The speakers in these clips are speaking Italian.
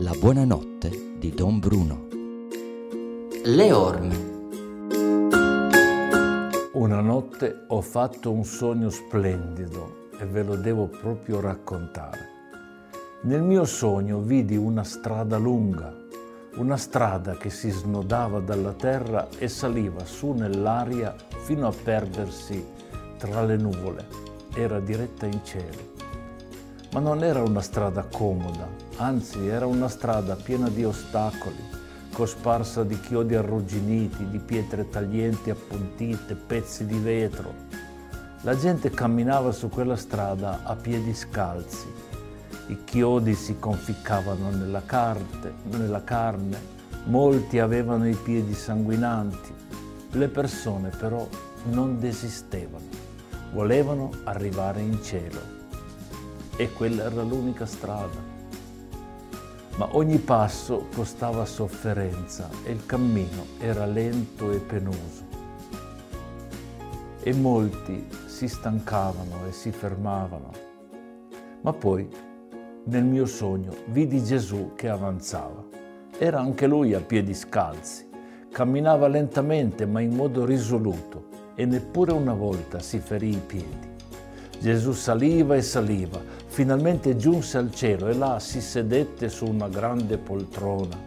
La buonanotte di Don Bruno. Le orme. Una notte ho fatto un sogno splendido e ve lo devo proprio raccontare. Nel mio sogno vidi una strada lunga, una strada che si snodava dalla terra e saliva su nell'aria fino a perdersi tra le nuvole. Era diretta in cielo. Ma non era una strada comoda, anzi era una strada piena di ostacoli, cosparsa di chiodi arrugginiti, di pietre taglienti appuntite, pezzi di vetro. La gente camminava su quella strada a piedi scalzi. I chiodi si conficcavano nella, carte, nella carne, molti avevano i piedi sanguinanti. Le persone però non desistevano, volevano arrivare in cielo e quella era l'unica strada. Ma ogni passo costava sofferenza e il cammino era lento e penoso. E molti si stancavano e si fermavano. Ma poi, nel mio sogno, vidi Gesù che avanzava. Era anche lui a piedi scalzi. Camminava lentamente ma in modo risoluto e neppure una volta si ferì i piedi. Gesù saliva e saliva, finalmente giunse al cielo e là si sedette su una grande poltrona.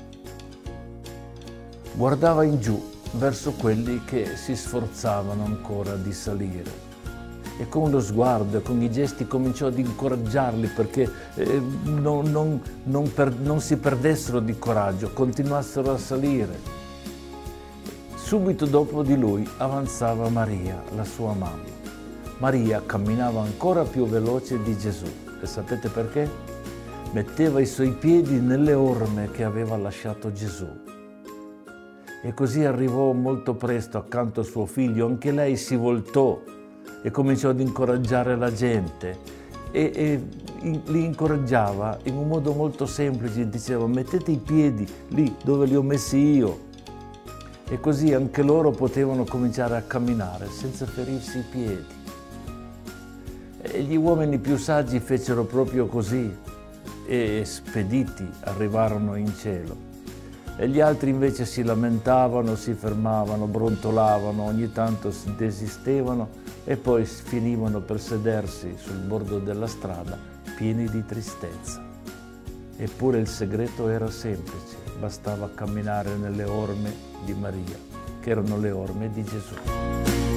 Guardava in giù verso quelli che si sforzavano ancora di salire e con lo sguardo e con i gesti cominciò ad incoraggiarli perché eh, non, non, non, per, non si perdessero di coraggio, continuassero a salire. Subito dopo di lui avanzava Maria, la sua mamma. Maria camminava ancora più veloce di Gesù. E sapete perché? Metteva i suoi piedi nelle orme che aveva lasciato Gesù. E così arrivò molto presto accanto a suo figlio. Anche lei si voltò e cominciò ad incoraggiare la gente. E, e in, li incoraggiava in un modo molto semplice. Diceva mettete i piedi lì dove li ho messi io. E così anche loro potevano cominciare a camminare senza ferirsi i piedi. E gli uomini più saggi fecero proprio così e spediti arrivarono in cielo. E gli altri invece si lamentavano, si fermavano, brontolavano, ogni tanto desistevano e poi finivano per sedersi sul bordo della strada pieni di tristezza. Eppure il segreto era semplice, bastava camminare nelle orme di Maria, che erano le orme di Gesù.